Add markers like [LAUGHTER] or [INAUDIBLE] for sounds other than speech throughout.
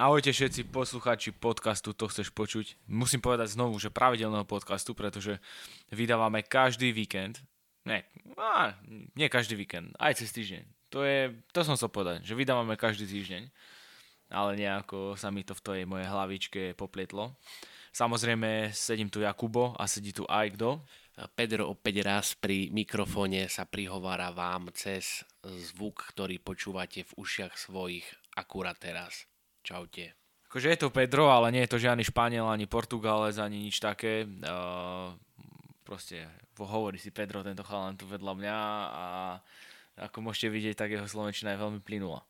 Ahojte všetci posluchači podcastu To chceš počuť. Musím povedať znovu, že pravidelného podcastu, pretože vydávame každý víkend. Ne, á, nie každý víkend, aj cez týždeň. To, je, to som chcel povedať, že vydávame každý týždeň, ale nejako sa mi to v tej mojej hlavičke poplietlo. Samozrejme, sedím tu Jakubo a sedí tu aj kto? Pedro opäť raz pri mikrofóne sa prihovára vám cez zvuk, ktorý počúvate v ušiach svojich akurát teraz. Čaute. Akože je to Pedro, ale nie je to žiadny Španiel, ani Portugalec, ani nič také. Uh, proste hovorí si Pedro, tento chalan tu vedľa mňa a ako môžete vidieť, tak jeho slovenčina je veľmi plynula.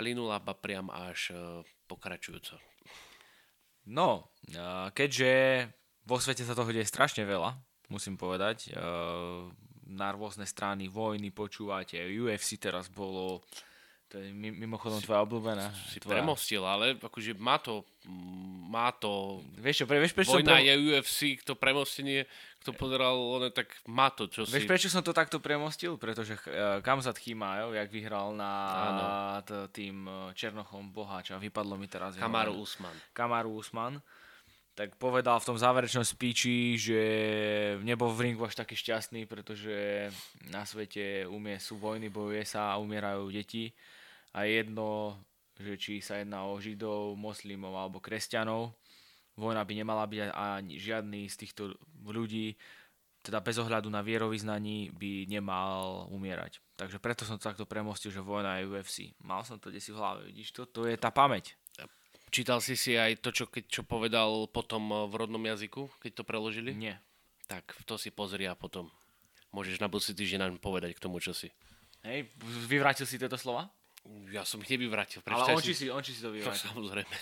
Plynula ba priam až uh, pokračujúco. No, uh, keďže vo svete sa toho deje strašne veľa, musím povedať, uh, na rôzne strany vojny počúvate, UFC teraz bolo to je mimochodom tvoja obľúbená. Si tvoja... premostil, ale akože má to, má to... Vieš čo, pre, vieš prečo Vojna som... je UFC, kto premostenie, kto pozeral, ono, tak má to, čo vieš, si... prečo som to takto premostil? Pretože uh, Kamzat Chimaev, jak vyhral na t- tým e, Černochom Boháča, vypadlo mi teraz... Kamaru Usman. Kamaru Usman tak povedal v tom záverečnom speechi, že nebol v ringu až taký šťastný, pretože na svete umie, sú vojny, bojuje sa a umierajú deti a jedno, že či sa jedná o židov, moslimov alebo kresťanov, vojna by nemala byť ani žiadny z týchto ľudí, teda bez ohľadu na vierovýznaní by nemal umierať. Takže preto som to takto premostil, že vojna je UFC. Mal som to desi v hlave, vidíš to? To je tá pamäť. Čítal si si aj to, čo, keď, čo povedal potom v rodnom jazyku, keď to preložili? Nie. Tak to si pozri a potom môžeš na budúci týždeň nám povedať k tomu, čo si. Hej, vyvrátil si tieto slova? Ja som ich nevyvrátil. Ale on či, si, on či si to vyvrátil. To samozrejme.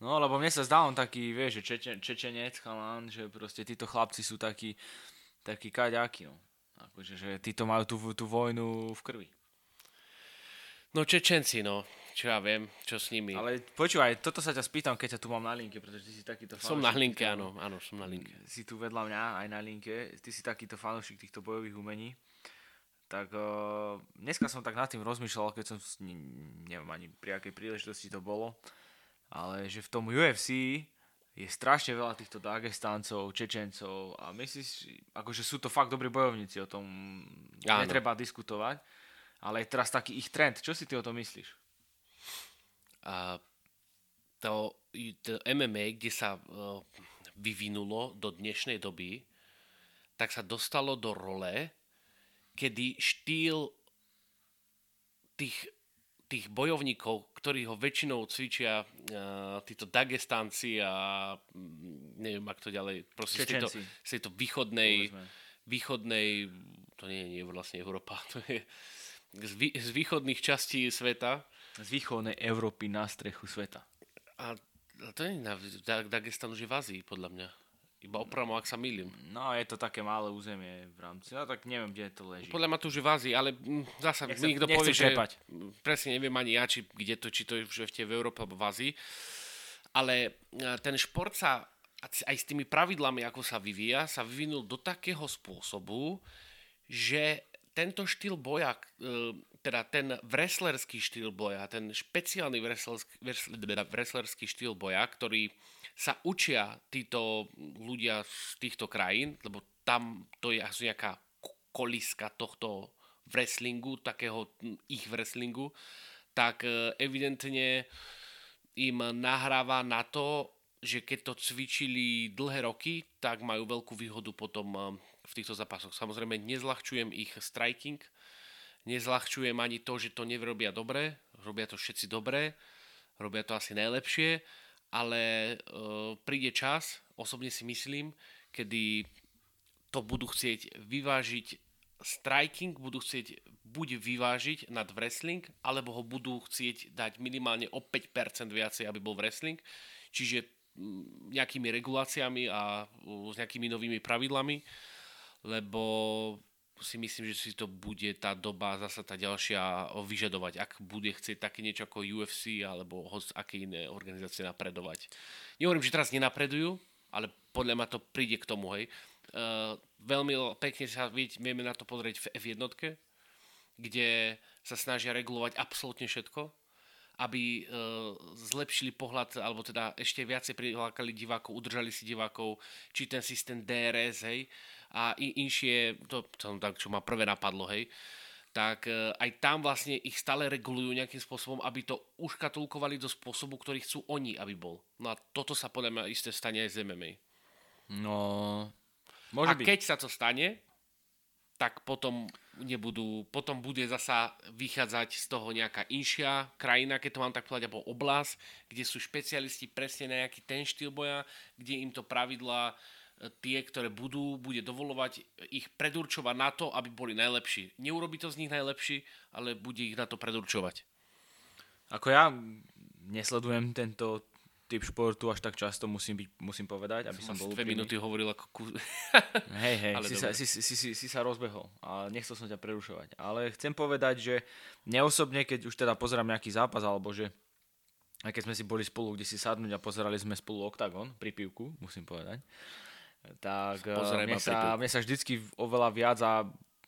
No, lebo mne sa zdá on taký, vieš, že čeče, čečenec, chalán, že proste títo chlapci sú takí, takí kaďáky, no. Akože, že títo majú tú, tú vojnu v krvi. No Čečenci, no. Čo ja viem, čo s nimi. Ale počúvaj, toto sa ťa spýtam, keď ťa tu mám na linke, pretože ty si takýto fanúšik. Som na linke, áno, áno, som na linke. Si tu vedľa mňa aj na linke, ty si takýto fanúšik týchto bojových umení tak uh, dneska som tak nad tým rozmýšľal, keď som, ne, neviem ani pri akej príležitosti to bolo, ale že v tom UFC je strašne veľa týchto Dagestáncov, Čečencov a myslíš, akože sú to fakt dobrí bojovníci, o tom Áno. netreba diskutovať, ale je teraz taký ich trend. Čo si ty o tom myslíš? A to, to MMA, kde sa uh, vyvinulo do dnešnej doby, tak sa dostalo do role, kedy štýl tých, tých bojovníkov, ktorí ho väčšinou cvičia uh, títo Dagestanci a mm, neviem, ak to ďalej, proste z tejto, z tejto východnej, východnej, to nie je nie, vlastne Európa, [LAUGHS] to je z, vý, z východných častí sveta. Z východnej Európy na strechu sveta. A to nie je na Dagestan už je v Ázii, podľa mňa. Iba opravom, ak sa milím. No, je to také malé územie v rámci, no tak neviem, kde to leží. Podľa ma to už je v Ázii, ale mm, zasa Nech niekto povie, že presne neviem ani ja, či, kde to, či to je už v Európe alebo v Ázii. Ale e, ten šport sa aj s tými pravidlami, ako sa vyvíja, sa vyvinul do takého spôsobu, že tento štýl boja, e, teda ten wrestlerský štýl boja, ten špeciálny wrestlerský štýl boja, ktorý sa učia títo ľudia z týchto krajín, lebo tam to je asi nejaká koliska tohto wrestlingu, takého ich wrestlingu, tak e, evidentne im nahráva na to, že keď to cvičili dlhé roky, tak majú veľkú výhodu potom e, v týchto zápasoch. Samozrejme, nezľahčujem ich striking, nezľahčujem ani to, že to nerobia dobre, robia to všetci dobre, robia to asi najlepšie, ale uh, príde čas, osobne si myslím, kedy to budú chcieť vyvážiť striking, budú chcieť buď vyvážiť nad wrestling, alebo ho budú chcieť dať minimálne o 5% viacej, aby bol wrestling. Čiže mm, nejakými reguláciami a s nejakými novými pravidlami, lebo si myslím, že si to bude tá doba zasa tá ďalšia vyžadovať, ak bude chcieť také niečo ako UFC alebo host aké iné organizácie napredovať. Nehovorím, že teraz nenapredujú, ale podľa ma to príde k tomu, hej. Uh, veľmi pekne sa vieme na to pozrieť v F1, kde sa snažia regulovať absolútne všetko aby uh, zlepšili pohľad, alebo teda ešte viacej prilákali divákov, udržali si divákov, či ten systém DRS, hej, a in, inšie, to, to tak, čo ma prvé napadlo, hej, tak uh, aj tam vlastne ich stále regulujú nejakým spôsobom, aby to uškatulkovali do spôsobu, ktorý chcú oni, aby bol. No a toto sa podľa mňa isté stane aj z MMA. No, môže a byť. keď sa to stane, tak potom, nebudú, potom bude zasa vychádzať z toho nejaká inšia krajina, keď to mám tak povedať, alebo oblasť, kde sú špecialisti presne na nejaký ten štýl boja, kde im to pravidla e, tie, ktoré budú, bude dovolovať ich predurčovať na to, aby boli najlepší. Neurobi to z nich najlepší, ale bude ich na to predurčovať. Ako ja nesledujem tento typ športu až tak často, musím, byť, musím povedať, aby som, som bol dve minúty hovoril ako ku... [LAUGHS] hej, hej, si sa, si, si, si, si sa rozbehol a nechcel som ťa prerušovať. Ale chcem povedať, že neosobne, keď už teda pozerám nejaký zápas, alebo že aj keď sme si boli spolu, kde si sadnúť a pozerali sme spolu Octagon pri pivku, musím povedať, tak eh, mne sa, mne sa vždycky oveľa viac a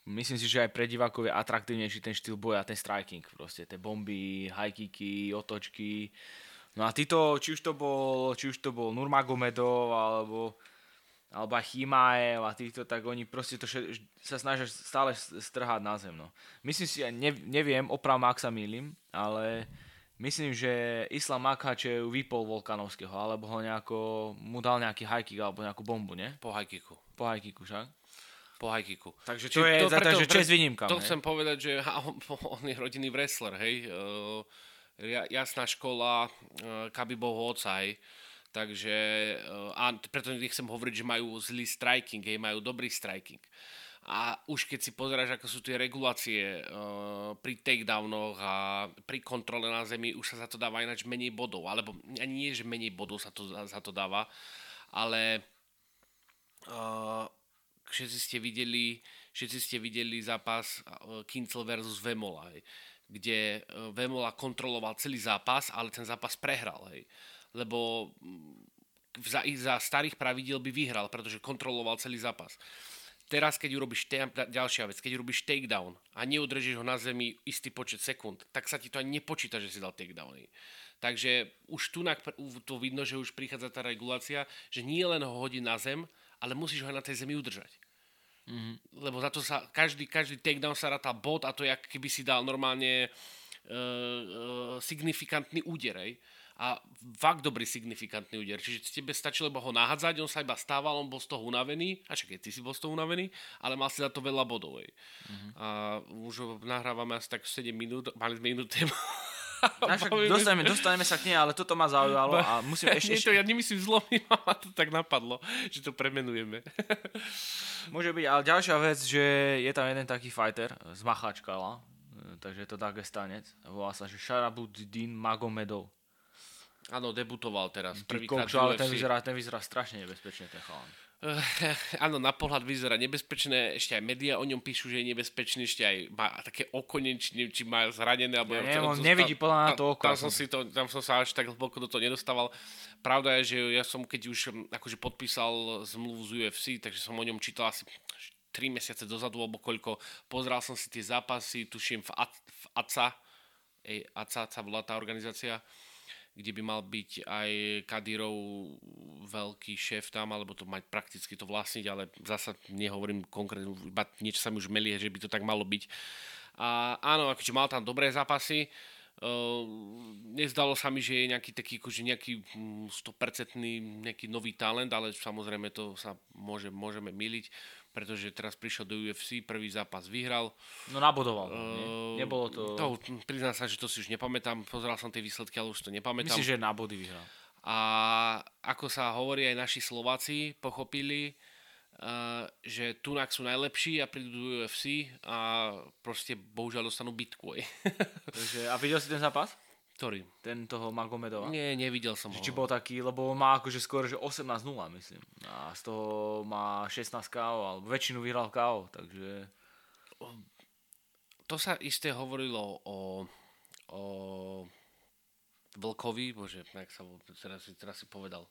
myslím si, že aj pre divákov je atraktívnejší ten štýl boja, ten striking proste, tie bomby, high kicky, otočky, No a títo, či už to bol, či už to bol Nurmagomedov, alebo, alebo aj Chimaev a týchto, tak oni proste to še, sa snažia stále strhať na zem. No. Myslím si, ne, neviem, opravom, ak sa mýlim, ale myslím, že Islam Makhačev vypol Volkanovského, alebo ho nejako, mu dal nejaký hajkik alebo nejakú bombu, ne? Po hajkiku. Po hajkiku však po hajkiku. Takže to je, to, za, takže čest výnimka. To hej? chcem povedať, že [LAUGHS] on, on je rodinný wrestler, hej. Uh, jasná škola uh, Kabibovho oca, hej. Takže, uh, a preto nechcem hovoriť, že majú zlý striking, hej, majú dobrý striking. A už keď si pozeráš, ako sú tie regulácie uh, pri takedownoch a pri kontrole na zemi, už sa za to dáva ináč menej bodov. Alebo ani nie, že menej bodov sa to, za to dáva, ale uh, všetci ste videli, všetci ste videli zápas uh, Kincel versus Vemola. Hej kde Vemola kontroloval celý zápas, ale ten zápas prehral. Hej. Lebo za, za starých pravidel by vyhral, pretože kontroloval celý zápas. Teraz, keď urobíš te, ďalšia vec, keď urobíš takedown a neudržíš ho na zemi istý počet sekúnd, tak sa ti to ani nepočíta, že si dal takedown. Takže už tu to vidno, že už prichádza tá regulácia, že nie len ho hodí na zem, ale musíš ho na tej zemi udržať. Mm-hmm. Lebo za to sa každý, každý takedown sa ráta bod a to je, keby si dal normálne uh, signifikantný úder. Ej. A fakt dobrý signifikantný úder. Čiže tebe stačilo iba ho nahádzať, on sa iba stával, on bol z toho unavený. A čakaj, ty si bol z toho unavený, ale mal si za to veľa bodov. Mm-hmm. A už nahrávame asi tak 7 minút, mali sme inú tému. [LAUGHS] dostaneme, dostaneme sa k nej, ale toto ma zaujalo a musím [LAUGHS] ešte... Nie, to ja nemyslím zlomím, [LAUGHS] ma to tak napadlo, že to premenujeme. Môže byť, ale ďalšia vec, že je tam jeden taký fighter z Machačkala, takže je to Dagestanec, volá sa, že Sharabuddin Magomedov. Áno, debutoval teraz. Prvýkrát ale ten vyzerá, ten vyzerá strašne nebezpečne, ten chalan. Uh, áno, na pohľad vyzerá nebezpečné, ešte aj médiá o ňom píšu, že je nebezpečný, ešte aj má také oko, či, či má zranené, alebo... Ja neviem, on nevidí podľa na to oko. Tam som, si to, tam som sa až tak hlboko do toho nedostával. Pravda je, že ja som, keď už hm, akože podpísal zmluvu z UFC, takže som o ňom čítal asi 3 mesiace dozadu, alebo koľko. Pozral som si tie zápasy, tuším v, A, v ACA, Ej, ACA, ACA bola tá organizácia, kde by mal byť aj Kadyrov veľký šéf tam, alebo to mať prakticky to vlastniť, ale zasa nehovorím konkrétne, iba niečo sa mi už melie, že by to tak malo byť. A áno, akože mal tam dobré zápasy, Uh, nezdalo sa mi, že je nejaký taký, akože nejaký 100% hm, nejaký nový talent, ale samozrejme to sa môže, môžeme miliť pretože teraz prišiel do UFC, prvý zápas vyhral. No nabodoval, uh, nie? Nebolo to... to... Priznám sa, že to si už nepamätám, pozeral som tie výsledky, ale už to nepamätám. Myslím, že na body vyhral. A ako sa hovorí aj naši Slováci, pochopili, uh, že Tunak sú najlepší a prídu do UFC a proste bohužiaľ dostanú bitku. Takže, a videl si ten zápas? Ktorý? Ten toho Magomedova? Nie, nevidel som ho. Či bol taký, lebo má akože skôr, že 18-0, myslím. A z toho má 16 KO, alebo väčšinu vyhral KO, takže... To sa isté hovorilo o, o Vlkovi, bože, jak sa teraz, teraz si povedal.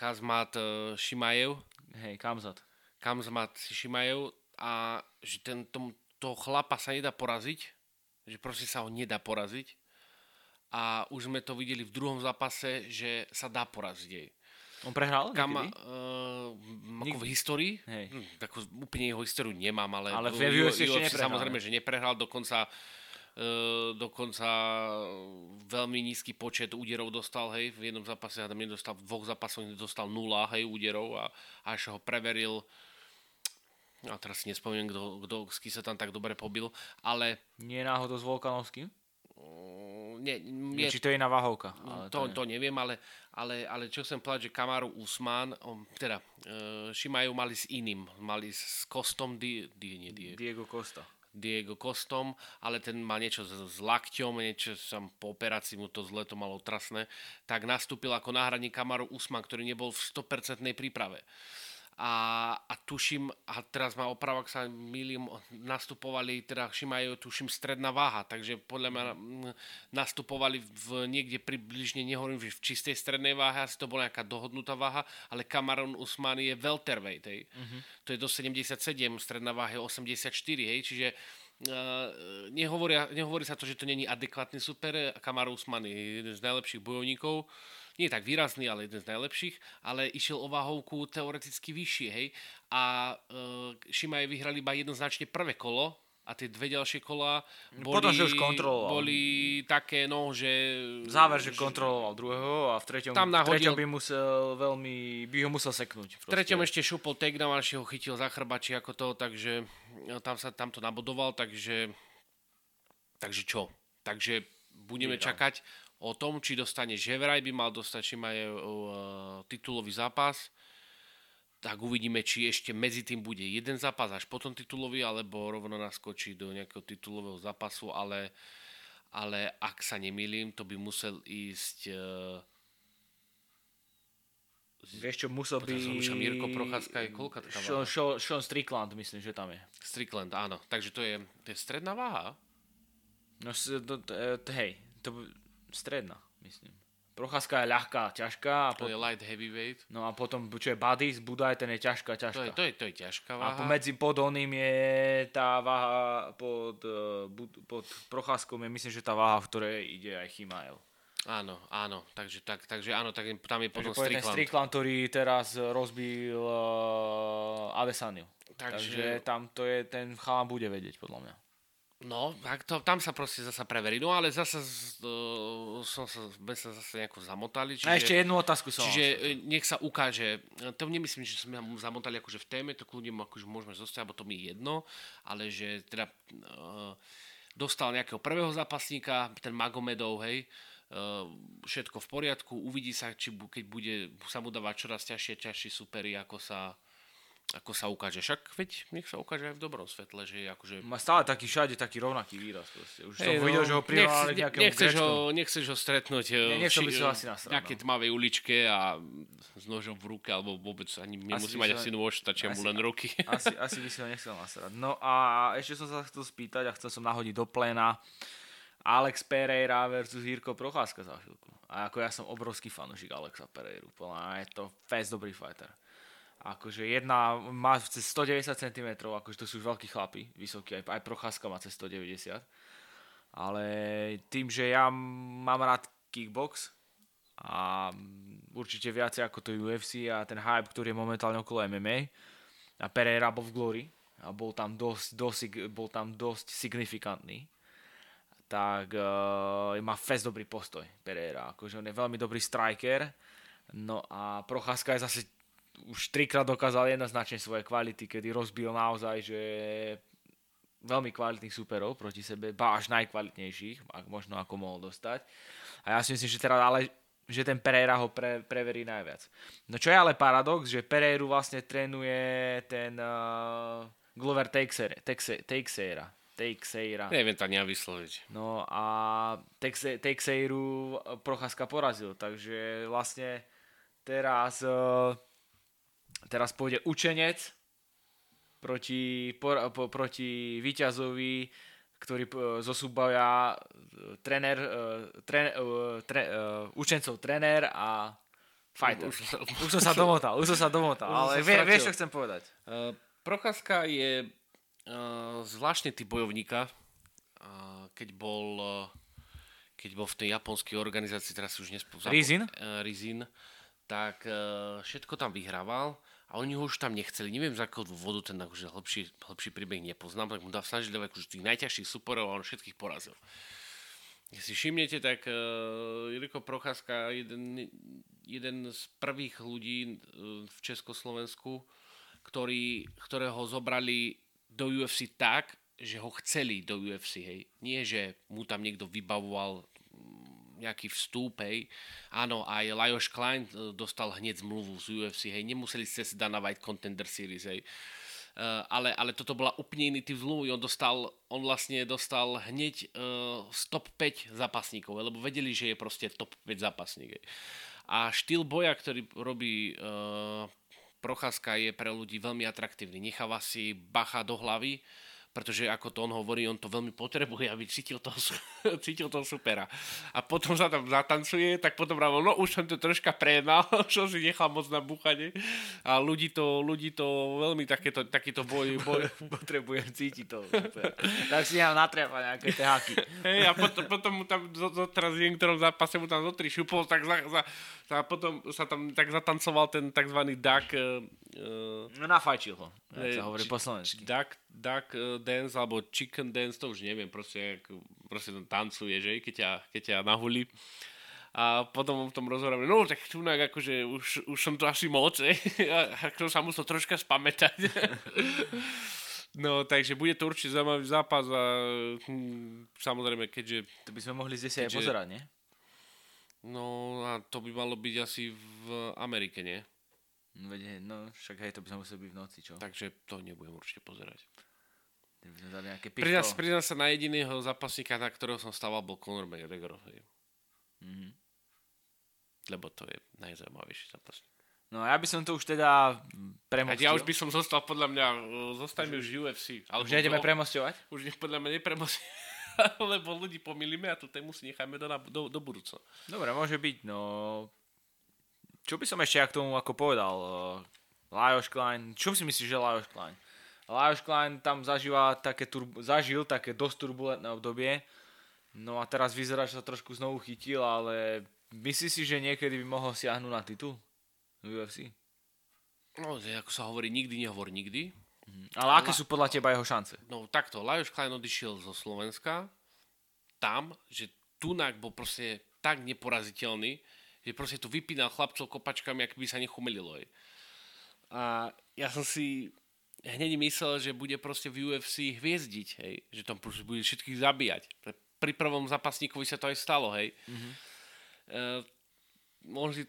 Kazmat uh, Šimajev. Hej, Kamzat. Kamzmat Šimajev a že ten, tom, toho chlapa sa nedá poraziť, že proste sa ho nedá poraziť a už sme to videli v druhom zápase, že sa dá poraziť jej. On prehral Kam, uh, ako v histórii? Hej. Hm, takú úplne jeho históriu nemám, ale, ale v UFC ešte neprehral. Samozrejme, že neprehral, dokonca uh, dokonca veľmi nízky počet úderov dostal, hej, v jednom zápase, tam nedostal, v dvoch zápasoch nedostal nula, hej, úderov a až ho preveril a teraz si nespomínam, kto, kto, sa tam tak dobre pobil, ale... Nie náhodou s Volkanovským? Nie, nie, či to je iná váhovka. Ale to, to, to neviem, ale, ale, ale čo chcem povedať, že Kamaru Usman, on, teda uh, Šimajú mali s iným, mali s Kostom, di, di, nie, die, Diego Costa. Diego Kostom, ale ten má niečo s, s lakťom, niečo sam po operácii mu to zle to malo trasné, tak nastúpil ako náhradník Kamaru Usman, ktorý nebol v 100% príprave a, a tuším, a teraz ma oprav, ak sa milím, nastupovali, teda Šimajú, tuším, stredná váha, takže podľa mňa mm, nastupovali v niekde približne, nehovorím, že v čistej strednej váhe, asi to bola nejaká dohodnutá váha, ale Kamaron Usman je welterweight, hej. Uh-huh. To je do 77, stredná váha je 84, hej, čiže Uh, nehovoria, nehovorí sa to, že to není adekvátny super. Kamaru Usman je jeden z najlepších bojovníkov nie tak výrazný, ale jeden z najlepších, ale išiel o váhovku teoreticky vyššie, hej. A uh, Šimaje vyhrali iba jednoznačne prvé kolo, a tie dve ďalšie kola boli, Potom, že už kontroloval. boli také, no, že... Záver, že kontroloval druhého a v treťom, tam nahodil, v treťom by musel veľmi, by ho musel seknúť. Proste. V treťom ešte šupol takedown, až ho chytil za chrbači ako to, takže no, tam sa tam to nabodoval, takže takže čo? Takže budeme čakať o tom, či dostane, že vraj by mal dostať, či má je, uh, titulový zápas, tak uvidíme, či ešte medzi tým bude jeden zápas až potom titulový, alebo rovno naskočí do nejakého titulového zápasu, ale, ale ak sa nemýlim, to by musel ísť uh, Vieš čo, musel by... Mirko Procházka je koľka taká Sean, Sean, Sean Strickland, myslím, že tam je. Strickland, áno. Takže to je, to je stredná váha? No, to, to, hej, to, stredná, myslím. Procházka je ľahká, ťažká. A to po... je light heavyweight. No a potom, čo je Buddies, Budaj, ten je ťažká, ťažká. To je, to je, to je ťažká váha. A pomedzi pod oným je tá váha pod, eh, pod Procházkou, je myslím, že tá váha, v ktorej ide aj Chimael. Áno, áno, takže, tak, takže áno, tak tam je potom Strickland. Ten Strickland, ktorý teraz rozbil uh, Adesaniu. Takže... takže tam to je, ten chalán bude vedieť, podľa mňa. No, tak to, tam sa proste zasa preverí. No ale zase uh, som sa, sme sa zase nejako zamotali. Čiže, a ešte jednu otázku som Čiže e, nech sa ukáže, to nemyslím, že sme zamotali akože v téme, to kľudne akože môžeme zostať, alebo to mi je jedno, ale že teda uh, dostal nejakého prvého zápasníka, ten Magomedov, hej, uh, všetko v poriadku, uvidí sa, či keď bude sa mu dávať čoraz ťažšie, ťažšie supery, ako sa ako sa ukáže. Však veď nech sa ukáže aj v dobrom svetle, že akože... Má stále taký všade taký rovnaký výraz. Proste. Už hey, som no, videl, že ho prirovnali nech, nechceš ho, nechceš ho stretnúť ne, ši, by asi nejakej no. tmavej uličke a s nožom v ruke, alebo vôbec ani nemusí mať asi nôž, stačia mu len ruky. [LAUGHS] Asi, asi by si ho nechcel nasrať. No a ešte som sa chcel spýtať a chcel som nahodiť do pléna Alex Pereira versus Jirko Procházka za chvíľku. A ako ja som obrovský fanúšik Alexa Pereiru. Je to fest dobrý fighter. Akože jedna má cez 190 cm, akože to sú už veľkí chlapi, vysokí, aj, aj Procházka má cez 190. Ale tým, že ja mám rád kickbox a určite viacej ako to UFC a ten hype, ktorý je momentálne okolo MMA a Pereira bol v Glory a bol tam dosť, dosť, bol tam dosť signifikantný tak uh, má fest dobrý postoj Pereira. Akože on je veľmi dobrý striker, no a Procházka je zase už trikrát dokázal jednoznačne svoje kvality, kedy rozbil naozaj, že veľmi kvalitných superov proti sebe, ba až najkvalitnejších, ak možno ako mohol dostať. A ja si myslím, že teda ale že ten Pereira ho pre, preverí najviac. No čo je ale paradox, že Pereiru vlastne trénuje ten uh, Glover Teixeira. Teixeira. Teixeira. Neviem to ani vysloviť. No a Teixeiru Procházka porazil, takže vlastne teraz uh, teraz pôjde učenec proti, por, po, proti víťazovi, ktorý zosúbavia trener, e, tre, e, tre, uh, učencov trener a fighter. Už, [LAUGHS] už som sa domotal, už som sa domotal, ale vie, vieš, čo chcem povedať. Uh, Procházka je uh, zvláštny typ bojovníka. Uh, keď bol uh, keď bol v tej japonskej organizácii, teraz už nespomínam. Rizin? Uh, Rizin, tak uh, všetko tam vyhrával a oni ho už tam nechceli. Neviem, z akého dôvodu ten akože hlbší, hlbší príbeh nepoznám, tak mu dá snažiť dávať akože tých najťažších superov a on všetkých porazil. Keď si všimnete, tak uh, Jirko Procházka, jeden, jeden z prvých ľudí uh, v Československu, ktorý, ktorého zobrali do UFC tak, že ho chceli do UFC, hej. Nie, že mu tam niekto vybavoval nejaký vstúp, hej. Áno, aj Lajos Klein e, dostal hneď zmluvu z UFC, hej. Nemuseli ste si Dana White Contender Series, hej. Uh, ale, ale toto bola úplne iný typ zmluvy. On, dostal, on vlastne dostal hneď uh, z top 5 zápasníkov, lebo vedeli, že je proste top 5 zápasník. Hej. A štýl boja, ktorý robí uh, Procházka, je pre ľudí veľmi atraktívny. Necháva si bacha do hlavy, pretože ako to on hovorí, on to veľmi potrebuje, aby cítil toho, [LAUGHS] cítil toho supera. A potom sa tam zatancuje, tak potom bravo, no už som to troška prejednal, [LAUGHS] čo si nechal moc na búchanie. A ľudí to, ľudí to veľmi takéto, takýto boj, boj. [LAUGHS] Potrebujem cítiť to. Tak si nám natriapa nejaké tie haky. A potom, potom mu tam teraz v niektorom zápase mu tam zo tri šupol, tak za, za, a potom sa tam tak zatancoval ten tzv. duck... Uh, no nafajčil ho, jak sa hovorí po slovensky. Duck, duck uh, dance, alebo chicken dance, to už neviem, proste, jak, proste tam tancuje, že, keď ťa, keď ťa nahulí. A potom v tom rozhovoríme, no tak tunak akože už, už som to asi moc, eh? [LAUGHS] a to sa musel troška spamätať. [LAUGHS] No, takže bude to určite zaujímavý zápas a hm, samozrejme, keďže... To by sme mohli zde aj pozerať, nie? No a to by malo byť asi v Amerike, nie? No, no však hej, to by sme museli byť v noci, čo? Takže to nebudem určite pozerať. Pridám, pridám sa na jediného zápasníka, na ktorého som stával, bol Conor McGregor. Mm-hmm. Lebo to je najzaujímavejší zápasník. No ja by som to už teda premostil. Ja už by som zostal podľa mňa, zostaňme už UFC. Ale už nejdeme premostovať? Už nech podľa mňa nepremostovať. [LAUGHS] lebo ľudí pomýlime a tú tému si necháme do, do, do budúcna. Dobre, môže byť, no... Čo by som ešte k tomu ako povedal? Lajos Klein, čo si myslíš, že Lajos Klein? Lajos Klein tam zažíva také turb- zažil také dosť turbulentné obdobie, no a teraz vyzerá, že sa trošku znovu chytil, ale myslíš si, že niekedy by mohol siahnuť na titul v UFC? No, ako sa hovorí, nikdy nehovor nikdy. Mhm. Ale aké sú podľa teba jeho šance? No takto, Lajos Klein odišiel zo Slovenska tam, že Tunak bol proste tak neporaziteľný, že proste tu vypínal chlapcov kopačkami, ak by sa nechumelilo. Aj. A ja som si hneď myslel, že bude proste v UFC hviezdiť, hej? že tam proste bude všetkých zabíjať. Pri prvom zápasníkovi sa to aj stalo, hej. Mm-hmm. E,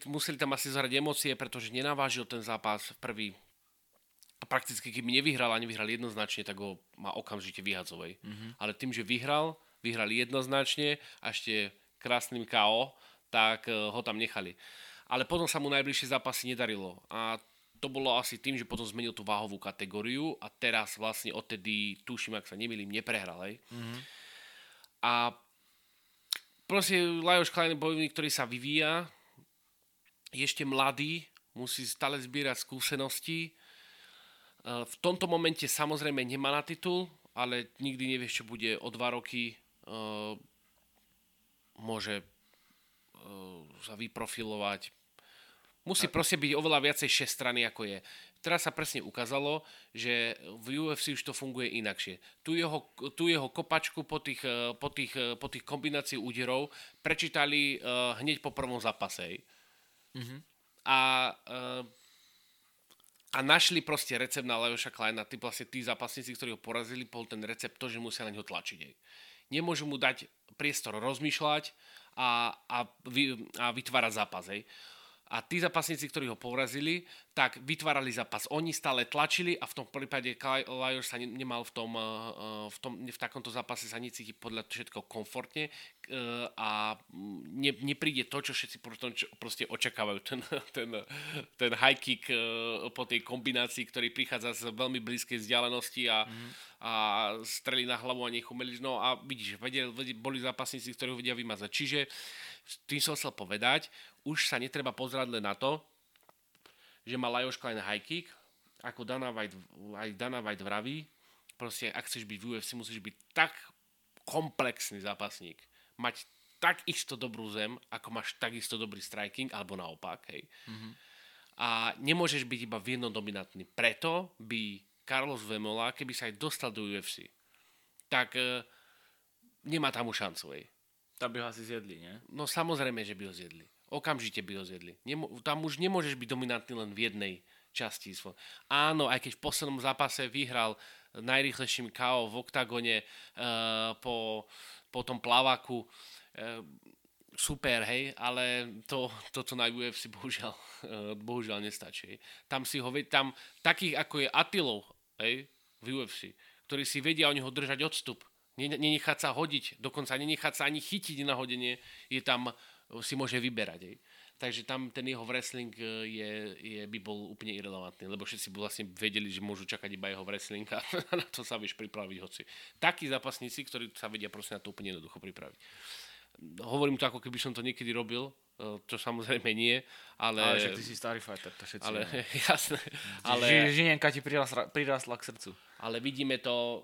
museli tam asi zahrať emócie, pretože nenavážil ten zápas prvý a prakticky keby nevyhral a nevyhral jednoznačne, tak ho má okamžite vyhadzovej. Mm-hmm. Ale tým, že vyhral, vyhral jednoznačne a ešte krásnym KO, tak eh, ho tam nechali. Ale potom sa mu najbližšie zápasy nedarilo. A to bolo asi tým, že potom zmenil tú váhovú kategóriu a teraz vlastne odtedy, tuším, ak sa nemýlim, neprehral. Mm-hmm. A proste Lajos Klein bojovník, ktorý sa vyvíja, je ešte mladý, musí stále zbierať skúsenosti, Eh, v tomto momente samozrejme nemá na titul, ale nikdy nevieš, čo bude o dva roky. Eh, môže sa vyprofilovať. Musí proste byť oveľa viacej strany, ako je. Teraz sa presne ukázalo, že v UFC už to funguje inakšie. Tu jeho, tu jeho kopačku po tých, po tých, po tých kombinácií úderov prečítali uh, hneď po prvom zápase. Mm-hmm. A uh, a našli proste recept na Lajoša Kleina. Tí vlastne tí zápasníci, ktorí ho porazili, bol ten recept to, že musia na ňo tlačiť. Nemôžu mu dať priestor rozmýšľať a, a, vy, a vytvárať zápas. Aj. A tí zápasníci, ktorí ho porazili, tak vytvárali zápas. Oni stále tlačili a v tom prípade Lajos sa nemal v, tom, eh, eh, v, tom, v takomto zápase sa necíti podľa všetko komfortne eh, a ne, nepríde to, čo všetci proste očakávajú. Ten, ten, ten high kick po tej kombinácii, ktorý prichádza z veľmi blízkej vzdialenosti a, mm-hmm. a strelí na hlavu a nech umeliť. No a vidíš, vedel, boli zápasníci, ktorí ho vedia vymazať. Čiže tým som chcel povedať, už sa netreba pozerať len na to, že má Lajos Klein high kick, ako Dana White, aj Dana White vraví, proste ak chceš byť v UFC, musíš byť tak komplexný zápasník, mať tak isto dobrú zem, ako máš takisto dobrý striking, alebo naopak, hej. Mm-hmm. A nemôžeš byť iba v jednom dominantný. Preto by Carlos Vemola, keby sa aj dostal do UFC, tak uh, nemá tam už šancu, hej. Tam by ho asi zjedli, nie? No samozrejme, že by ho zjedli. Okamžite by ho zjedli. Nemo- tam už nemôžeš byť dominantný len v jednej časti. Áno, aj keď v poslednom zápase vyhral najrýchlejším KO v oktagone uh, po, po tom plavaku. Uh, super, hej, ale to, toto na UFC bohužiaľ, uh, bohužiaľ nestačí. Tam si ho, tam takých ako je Atilov, hej, v UFC, ktorí si vedia o neho držať odstup, nenechať sa hodiť, dokonca nenechať sa ani chytiť na hodenie, je tam, si môže vyberať. Hej. Takže tam ten jeho wrestling e, je, je, by bol úplne irrelevantný, lebo všetci by vlastne vedeli, že môžu čakať iba jeho wrestling a [LAUGHS] na to sa vieš pripraviť hoci. Takí zápasníci, ktorí sa vedia proste na to úplne jednoducho pripraviť. Hovorím to ako keby som to niekedy robil, e, čo samozrejme nie, ale... Ale že ty si starý fighter, to všetci. Ale, [LAUGHS] jasné. Ale... Žinienka ti prirasla, prirasla k srdcu. Ale vidíme to,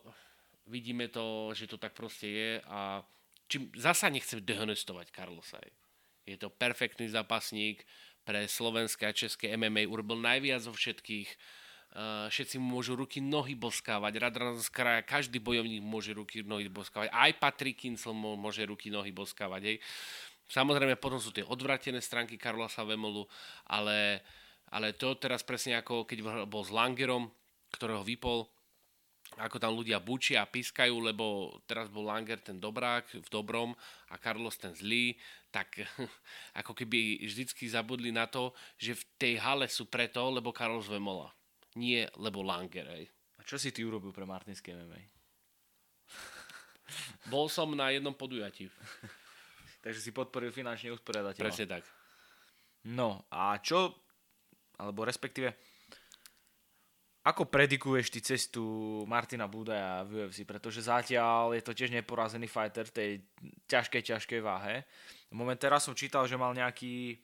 vidíme to, že to tak proste je a čím zasa nechcem dehonestovať Carlosa. Aj je to perfektný zápasník pre slovenské a české MMA. Urobil najviac zo všetkých. Uh, všetci mu môžu ruky, nohy boskávať. Radran z kraja, každý bojovník môže ruky, nohy boskávať. Aj Patrick Kincel môže ruky, nohy boskávať. Hej. Samozrejme, potom sú tie odvratené stránky Karlosa Vemolu, ale, ale to teraz presne ako keď bol s Langerom, ktorého vypol, ako tam ľudia bučia a pískajú, lebo teraz bol Langer ten dobrák v dobrom a Carlos ten zlý, tak [LAUGHS] ako keby vždycky zabudli na to, že v tej hale sú preto, lebo Carlos Vemola. Nie, lebo Langer. Hej. A čo si ty urobil pre Martinské MMA? [LAUGHS] Bol som na jednom podujatí. [LAUGHS] Takže si podporil finančne usporiadateľa. Presne tak. No a čo, alebo respektíve, ako predikuješ ty cestu Martina Budaja v UFC? Pretože zatiaľ je to tiež neporazený fighter v tej ťažkej, ťažkej váhe. Moment teraz som čítal, že mal nejaký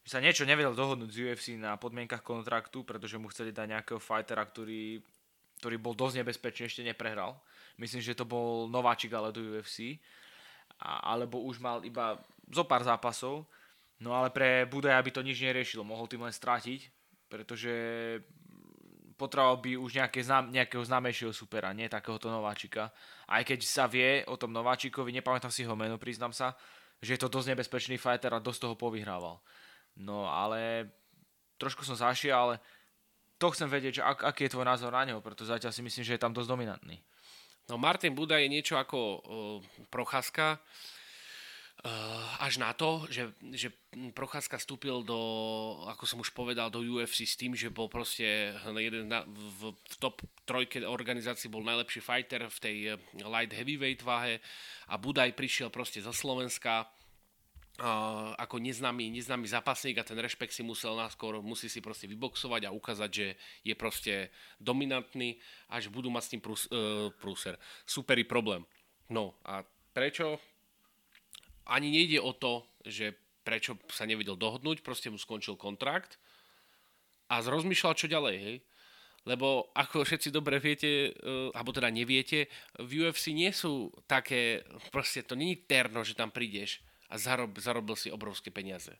že sa niečo nevedel dohodnúť z UFC na podmienkach kontraktu, pretože mu chceli dať nejakého fightera, ktorý, ktorý bol dosť nebezpečný, ešte neprehral. Myslím, že to bol nováčik ale do UFC. A, alebo už mal iba zo pár zápasov. No ale pre Budaja by to nič neriešilo. Mohol tým len strátiť, pretože potreboval by už nejaké znám, nejakého známejšieho supera, nie takéhoto nováčika. Aj keď sa vie o tom nováčikovi, nepamätám si ho meno, priznám sa, že je to dosť nebezpečný fighter a dosť toho povyhrával. No ale trošku som zašiel, ale to chcem vedieť, že ak, aký je tvoj názor na neho, pretože zatiaľ si myslím, že je tam dosť dominantný. No Martin Buda je niečo ako uh, Procházka, až na to, že, že Procházka vstúpil do, ako som už povedal, do UFC s tým, že bol proste jeden na, v, v top trojke organizácií bol najlepší fighter v tej eh, light heavyweight váhe a Budaj prišiel proste zo Slovenska uh, ako neznámy, neznámy zápasník a ten rešpekt si musel náskôr, musí si proste vyboxovať a ukázať, že je proste dominantný, až budú mať s tým prús, uh. Superý problém. No a prečo? Ani nejde o to, že prečo sa nevedel dohodnúť, proste mu skončil kontrakt a zrozmýšľal, čo ďalej, hej. Lebo ako všetci dobre viete, uh, alebo teda neviete, v UFC nie sú také, proste to není terno, že tam prídeš a zarob, zarobil si obrovské peniaze.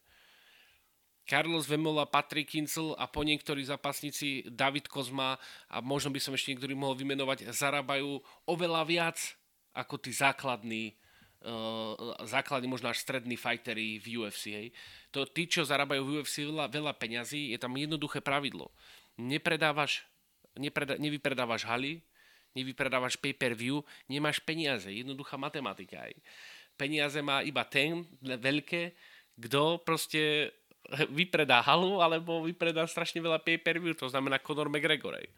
Carlos Vemola, Patrick Kincel a po niektorí zápasníci David Kozma a možno by som ešte niektorý mohol vymenovať, zarábajú oveľa viac ako tí základní základní, možno až strední fightery v UFC. Hej. To, tí, čo zarábajú v UFC veľa, veľa peňazí, je tam jednoduché pravidlo. Nepredávaš, nepreda, nevypredávaš haly, nevypredávaš pay-per-view, nemáš peniaze. Jednoduchá matematika. Hej. Peniaze má iba ten veľké, kto proste vypredá halu alebo vypredá strašne veľa pay-per-view, to znamená Conor McGregor. Hej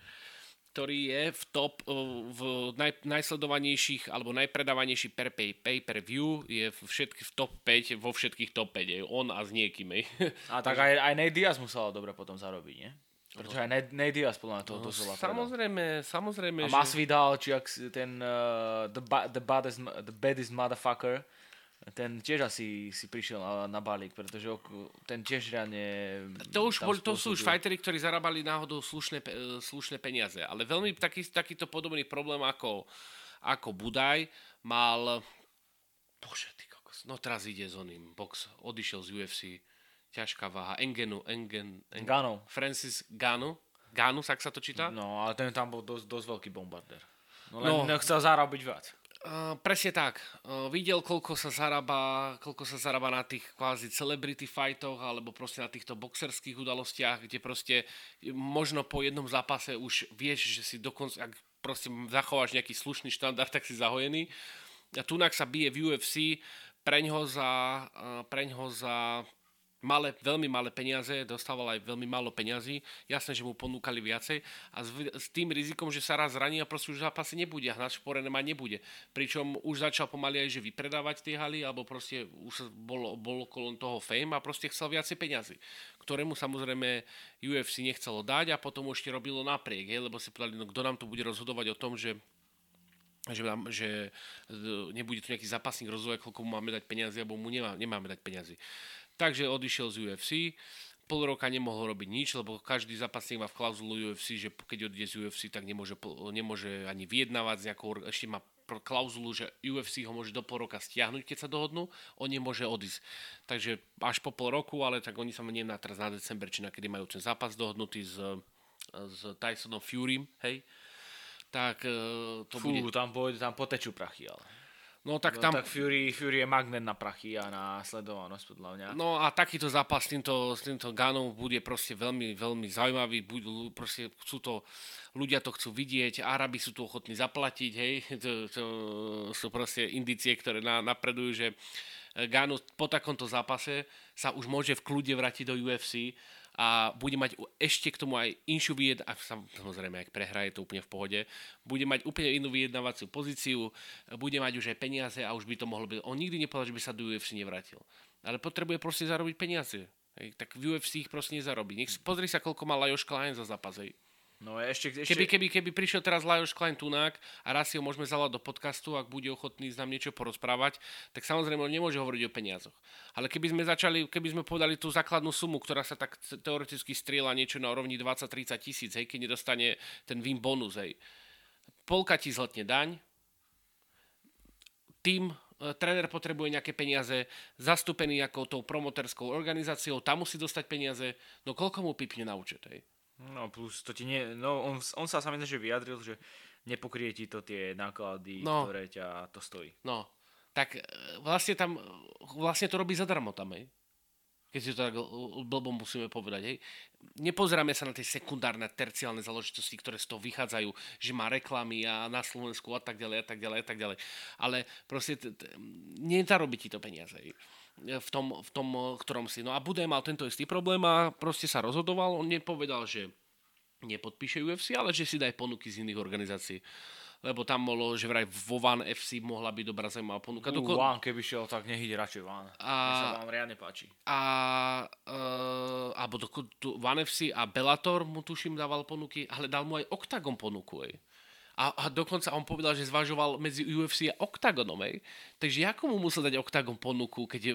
ktorý je v top, eh, v naj, najsledovanejších alebo najpredávanejší per pay, pay per view je všetky, v top 5, vo všetkých top 5, je on a s niekým. Je. A tak aj, aj Nate Diaz musel dobre potom zarobiť, nie? Pretože aj Nate, Diaz podľa mňa toho no, dosť veľa Samozrejme, samozrejme. A Masvidal, či ak ten uh, the, the, baddest, the baddest motherfucker, ten tiež asi si prišiel na, na balík, pretože ten tiež reálne... To, už bol, to sú už fightery, ktorí zarábali náhodou slušné, slušné peniaze, ale veľmi taký, takýto podobný problém ako, ako Budaj mal... Bože, ty kokos. no teraz ide s oným, box, odišiel z UFC, ťažká váha, Engenu, Engen, Engen Gano. Francis Gano, Gano, ak sa to číta? No, ale ten tam bol dosť, dosť veľký bombardér. No len no, nechcel zarobiť viac. Uh, presne tak. Uh, videl, koľko sa zarába, koľko sa zarába na tých kvázi celebrity fightoch alebo proste na týchto boxerských udalostiach, kde proste možno po jednom zápase už vieš, že si dokonca, ak proste zachováš nejaký slušný štandard, tak si zahojený. A tunak sa bije v UFC, preňho za, uh, preňho za malé, veľmi malé peniaze, dostával aj veľmi málo peňazí. Jasné, že mu ponúkali viacej a s, s tým rizikom, že sa raz zraní a proste už v zápase nebude a hnáč šporené ma nebude. Pričom už začal pomaly aj, že vypredávať tie haly, alebo proste už bol, bol okolo toho fame a proste chcel viacej peňazí ktorému samozrejme UFC nechcelo dať a potom ešte robilo napriek, hej, lebo si povedali, no kto nám tu bude rozhodovať o tom, že že, nám, že e, nebude tu nejaký zápasník rozhodovať, koľko mu máme dať peniazy, alebo mu nemá, nemáme dať peniazy. Takže odišiel z UFC, pol roka nemohol robiť nič, lebo každý zápasník má v klauzulu UFC, že keď odíde z UFC, tak nemôže, nemôže ani vyjednávať s nejakou, ešte má klauzulu, že UFC ho môže do pol roka stiahnuť, keď sa dohodnú, on nemôže odísť. Takže až po pol roku, ale tak oni sa nie na teraz na december, či na kedy majú ten zápas dohodnutý s, s Tysonom Furym, hej, tak e, to Fú, bude... tam, pôjde, tam potečú prachy, ale... No tak no, tam... tak Fury, Fury je magnet na prachy a na sledovanosť podľa mňa. No a takýto zápas s týmto, s týmto Ganom bude proste veľmi, veľmi zaujímavý. Budú, proste chcú to, ľudia to chcú vidieť, Arabi sú tu ochotní zaplatiť, hej. [LAUGHS] To, to sú proste indície, ktoré na, napredujú, že Gano po takomto zápase sa už môže v kľude vrátiť do UFC a bude mať ešte k tomu aj inšiu vyjed, a samozrejme, ak prehra, je to úplne v pohode, bude mať úplne inú vyjednávaciu pozíciu, bude mať už aj peniaze a už by to mohlo byť. On nikdy nepovedal, že by sa do UFC nevrátil. Ale potrebuje proste zarobiť peniaze. Tak v UFC ich proste nezarobí. Nech, pozri sa, koľko má Lajos Klein za zápas. No ešte, ešte... Keby, keby, keby prišiel teraz Lajos Klein Tunák a raz si ho môžeme zalať do podcastu, ak bude ochotný s nám niečo porozprávať, tak samozrejme on nemôže hovoriť o peniazoch. Ale keby sme začali, keby sme povedali tú základnú sumu, ktorá sa tak teoreticky strieľa niečo na úrovni 20-30 tisíc, hej, keď nedostane ten VIM bonus, hej. Polka ti zletne daň, tým e, tréner potrebuje nejaké peniaze, zastúpený ako tou promoterskou organizáciou, tam musí dostať peniaze, no koľko mu pipne na účet, hej? No plus to ti nie, no on, on sa samozrejme že vyjadril, že nepokrie ti to tie náklady, no. ktoré ťa to stojí. No, tak e, vlastne tam, vlastne to robí zadarmo tam, hej. Keď si to tak blbom musíme povedať, hej. Nepozeráme sa na tie sekundárne, terciálne záležitosti, ktoré z toho vychádzajú, že má reklamy a na Slovensku a tak ďalej a tak ďalej a tak ďalej. Ale proste t- t- nezarobí ti to peniaze, hej v tom, v tom ktorom si. No a Budaj mal tento istý problém a proste sa rozhodoval. On nepovedal, že nepodpíše UFC, ale že si daj ponuky z iných organizácií. Lebo tam bolo, že vraj vo One FC mohla byť dobrá zaujímavá ponuka. Uh, Doko... One, keby šiel, tak nech ide radšej One. A... Mne sa vám riadne páči. A, uh, alebo do, tu, One FC a Bellator mu tuším dával ponuky, ale dal mu aj Octagon ponuku. Ej. A, a dokonca on povedal, že zvažoval medzi UFC a Octagonom, hej. Takže ako mu musel dať Octagon ponuku, keď je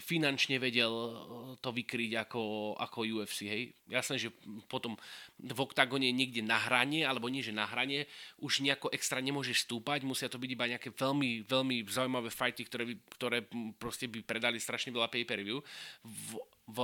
finančne vedel e, to vykryť ako, ako UFC, hej. Jasné, že potom v Octagone niekde na hranie, alebo nie, že na hranie, už nejako extra nemôže stúpať, musia to byť iba nejaké veľmi, veľmi zaujímavé fighty, ktoré by, ktoré proste by predali strašne veľa pay-per-view. V, v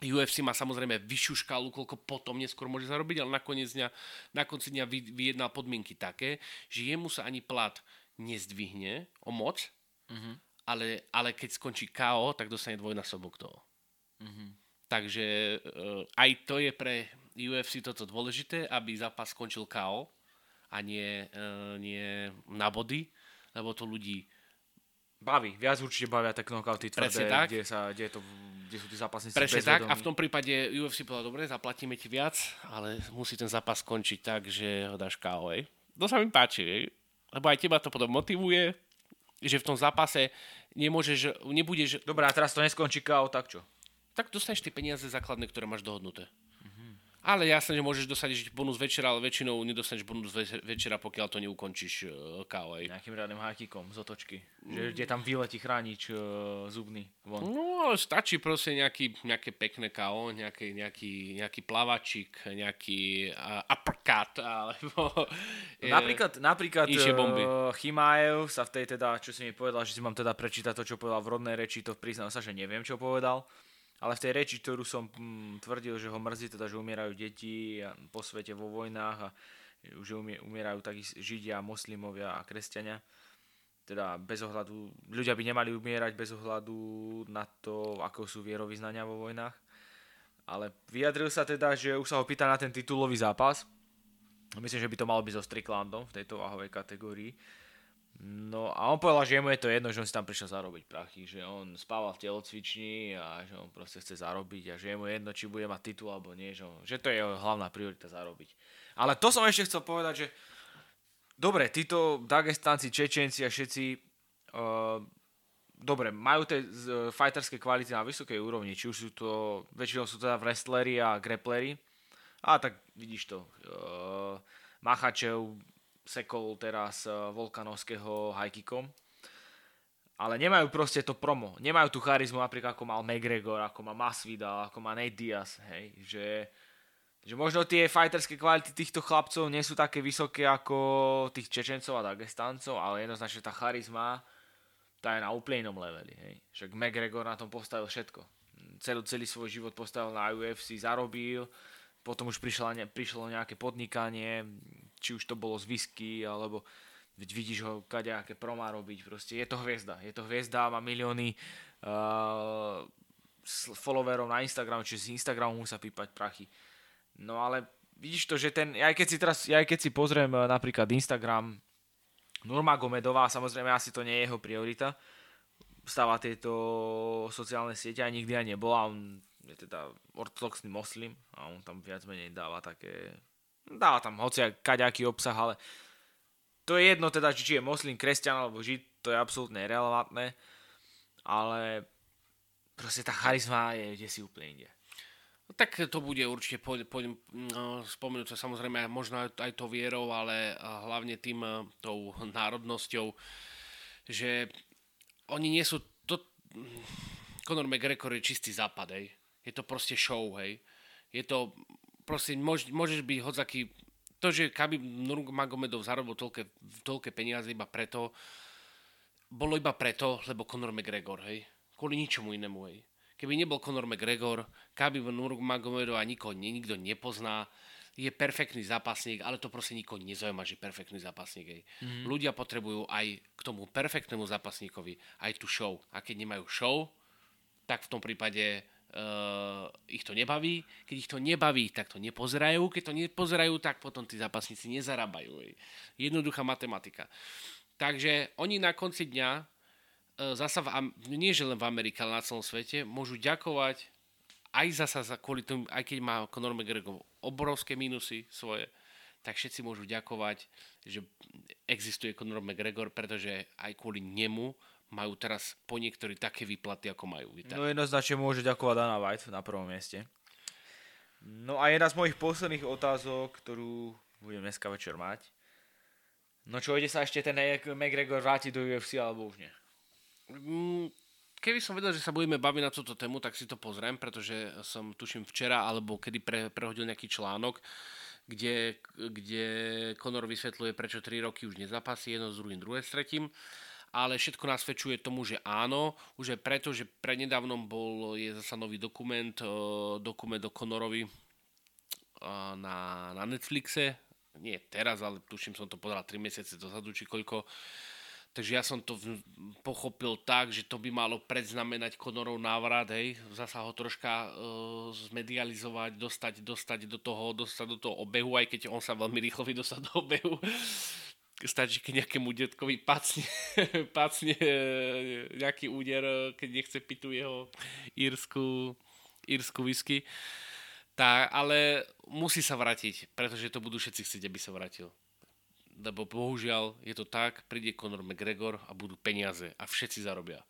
UFC má samozrejme vyššiu škálu, koľko potom neskôr môže zarobiť, ale nakoniec dňa, na konci dňa vyjednal podmienky také, že jemu sa ani plat nezdvihne o moc, mm-hmm. ale, ale keď skončí KO, tak dostane dvojnásobok toho. Mm-hmm. Takže uh, aj to je pre UFC toto dôležité, aby zápas skončil KO a nie, uh, nie na body, lebo to ľudí baví. Viac určite bavia tie knockouty tvrdé, tak. Kde, sa, kde, je to, kde sú tí zápasníci Presne tak a v tom prípade UFC povedal, dobre, zaplatíme ti viac, ale musí ten zápas skončiť tak, že ho dáš KO. To sa mi páči, hej. lebo aj teba to potom motivuje, že v tom zápase nemôžeš, nebudeš... Dobre, a teraz to neskončí KO, tak čo? Tak dostaneš tie peniaze základné, ktoré máš dohodnuté. Ale jasné, že môžeš dostať bonus večera, ale väčšinou nedostaneš bonus večera, pokiaľ to neukončíš uh, KO. Nejakým radným hákikom z otočky. Že, kde tam vyletí chránič uh, zubný von. No, ale stačí proste nejaký, nejaké pekné KO, nejaký, nejaký, nejaký plavačik, nejaký uh, uppercut, alebo... No, napríklad, napríklad bomby. Uh, Chimaev sa v tej teda, čo si mi povedal, že si mám teda prečítať to, čo povedal v rodnej reči, to priznám sa, že neviem, čo povedal. Ale v tej reči, ktorú som hm, tvrdil, že ho mrzí, teda, že umierajú deti po svete vo vojnách a že umierajú takí židia, moslimovia a kresťania, teda bez ohľadu, ľudia by nemali umierať bez ohľadu na to, ako sú vierovýznania vo vojnách. Ale vyjadril sa teda, že už sa ho pýta na ten titulový zápas. Myslím, že by to malo byť so Stricklandom v tejto váhovej kategórii No a on povedal, že mu je to jedno, že on si tam prišiel zarobiť prachy, že on spával v telocvični a že on proste chce zarobiť a že je mu jedno, či bude mať titul alebo nie, že, on, že to je jeho hlavná priorita zarobiť. Ale to som ešte chcel povedať, že dobre, títo Dagestanci, Čečenci a všetci uh, dobre, majú tie uh, fighterské kvality na vysokej úrovni, či už sú to, väčšinou sú teda wrestleri a grappleri, a tak vidíš to, uh, Machačev, sekol teraz eh, Volkanovského hajkikom. Ale nemajú proste to promo. Nemajú tú charizmu napríklad ako mal McGregor, ako má Masvidal, ako má Nate Diaz. Hej, že, že možno tie fighterské kvality týchto chlapcov nie sú také vysoké ako tých Čečencov a Dagestáncov, ale jednoznačne tá charizma tá je na úplne inom leveli. Hej. Však McGregor na tom postavil všetko. Celý, celý svoj život postavil na UFC, zarobil, potom už prišlo, prišlo nejaké podnikanie, či už to bolo z whisky, alebo vidíš ho kadejaké promá robiť, proste je to hviezda, je to hviezda, má milióny uh, followerov na Instagram, čiže z Instagramu musia pípať prachy. No ale vidíš to, že ten, aj keď si teraz, aj keď si pozriem uh, napríklad Instagram Nurma Gomedová, samozrejme asi to nie je jeho priorita, stáva tieto sociálne siete a nikdy aj nebola, on je teda ortodoxný moslim a on tam viac menej dáva také dáva tam hoci kaďaký obsah, ale to je jedno teda, či je moslim, kresťan alebo žid, to je absolútne irrelevantné, ale proste tá charizma je kde si úplne inde. No, tak to bude určite, poďme no, spomenúť sa samozrejme možno aj to vierou, ale hlavne tým tou národnosťou, že oni nie sú to... Conor McGregor je čistý západ, hej. Je to proste show, hej. Je to proste môž, môžeš byť hodzaký... To, že Khabib Nurmagomedov zarobil toľké, toľké peniaze iba preto, bolo iba preto, lebo Conor McGregor, hej. Kvôli ničomu inému, hej. Keby nebol Conor McGregor, Khabib Nurmagomedov a nikoho nikto nepozná, je perfektný zápasník, ale to proste nikoho nezaujíma, že je perfektný zápasník. Hej. Mm. Ľudia potrebujú aj k tomu perfektnému zápasníkovi aj tú show. A keď nemajú show, tak v tom prípade Uh, ich to nebaví. Keď ich to nebaví, tak to nepozerajú. Keď to nepozerajú, tak potom tí zápasníci nezarábajú. Jednoduchá matematika. Takže oni na konci dňa, uh, zasa v, nie že len v Amerike, ale na celom svete, môžu ďakovať aj zasa za kvôli tomu, aj keď má Conor McGregor obrovské minusy svoje, tak všetci môžu ďakovať, že existuje Conor McGregor, pretože aj kvôli nemu majú teraz po niektorí také výplaty, ako majú. Víta. No jednoznačne môže ďakovať Dana White na prvom mieste. No a jedna z mojich posledných otázok, ktorú budem dneska večer mať. No čo, ide sa ešte ten McGregor vrátiť do UFC alebo už nie? Mm, keby som vedel, že sa budeme baviť na túto tému, tak si to pozriem, pretože som tuším včera alebo kedy pre, prehodil nejaký článok, kde, kde Conor vysvetľuje, prečo 3 roky už nezapasí jedno s druhým, druhé s tretím ale všetko nasvedčuje tomu, že áno, už aj preto, že prednedávnom bol, je zasa nový dokument, uh, dokument o Conorovi uh, na, na Netflixe, nie teraz, ale tuším som to pozeral 3 mesiace dozadu, či koľko, Takže ja som to pochopil tak, že to by malo predznamenať Konorov návrat, hej, zasa ho troška uh, zmedializovať, dostať, dostať do toho, dostať do toho obehu, aj keď on sa veľmi rýchlo vydostať do obehu stačí, keď nejakému detkovi pacne, [LAUGHS] pacne e, nejaký úder, e, keď nechce piť tú jeho írsku, írsku whisky. Tá, ale musí sa vrátiť, pretože to budú všetci chcieť, aby sa vrátil. Lebo bohužiaľ je to tak, príde Conor McGregor a budú peniaze a všetci zarobia.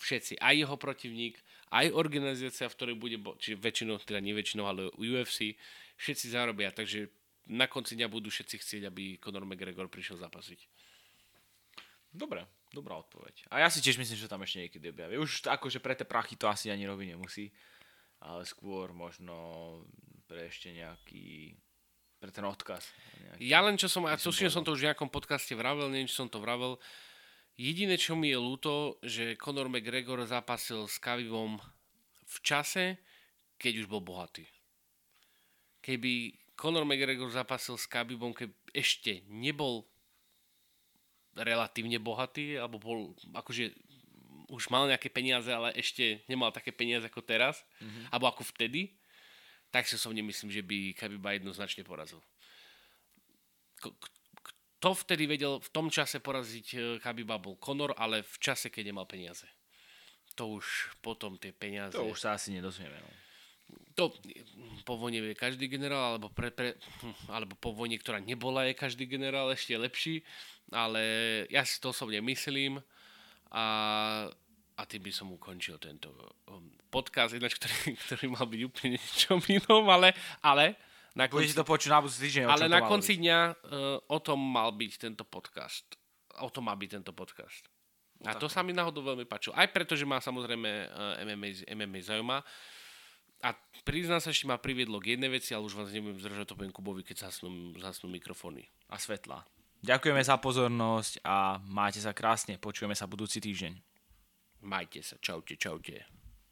všetci, aj jeho protivník, aj organizácia, v ktorej bude, či väčšinou, teda nie väčšinou, ale UFC, všetci zarobia, takže na konci dňa budú všetci chcieť, aby Conor McGregor prišiel zapasiť. Dobre, dobrá odpoveď. A ja si tiež myslím, že tam ešte niekedy objaví. Už akože pre tie prachy to asi ani robiť nemusí, ale skôr možno pre ešte nejaký pre ten odkaz. Nejaký, ja len čo som, a to som to už v nejakom podcaste vravel, neviem, či som to vravel, jediné, čo mi je ľúto, že Conor McGregor zapasil s Kavibom v čase, keď už bol bohatý. Keby Conor McGregor zapasil s Khabibom, keď ešte nebol relatívne bohatý, alebo bol akože už mal nejaké peniaze, ale ešte nemal také peniaze ako teraz, mm-hmm. alebo ako vtedy, tak si som nemyslím, že by Khabiba jednoznačne porazil. Kto vtedy vedel v tom čase poraziť e, Khabiba bol Conor, ale v čase, keď nemal peniaze. To už potom tie peniaze... To už sa asi nedozvieme. No to po vojne je každý generál, alebo, pre, pre, alebo po vojne, ktorá nebola, je každý generál ešte lepší, ale ja si to osobne myslím a, a tým by som ukončil tento um, podcast, ináč, ktorý, [LAUGHS] ktorý mal byť úplne niečo inom, ale, ale na konci, to počuť na týždeň. Ale na konci byť. dňa uh, o tom mal byť tento podcast. O tom má byť tento podcast. A to sa mi náhodou veľmi páčilo. Aj preto, že má samozrejme uh, MMA, MMA zaujíma. A priznám sa, ešte ma priviedlo k jednej veci, ale už vás nebudem zdržať, to poviem Kubovi, keď zasnú, zasnú mikrofóny. A svetla. Ďakujeme za pozornosť a máte sa krásne. Počujeme sa budúci týždeň. Majte sa. Čaute, čaute.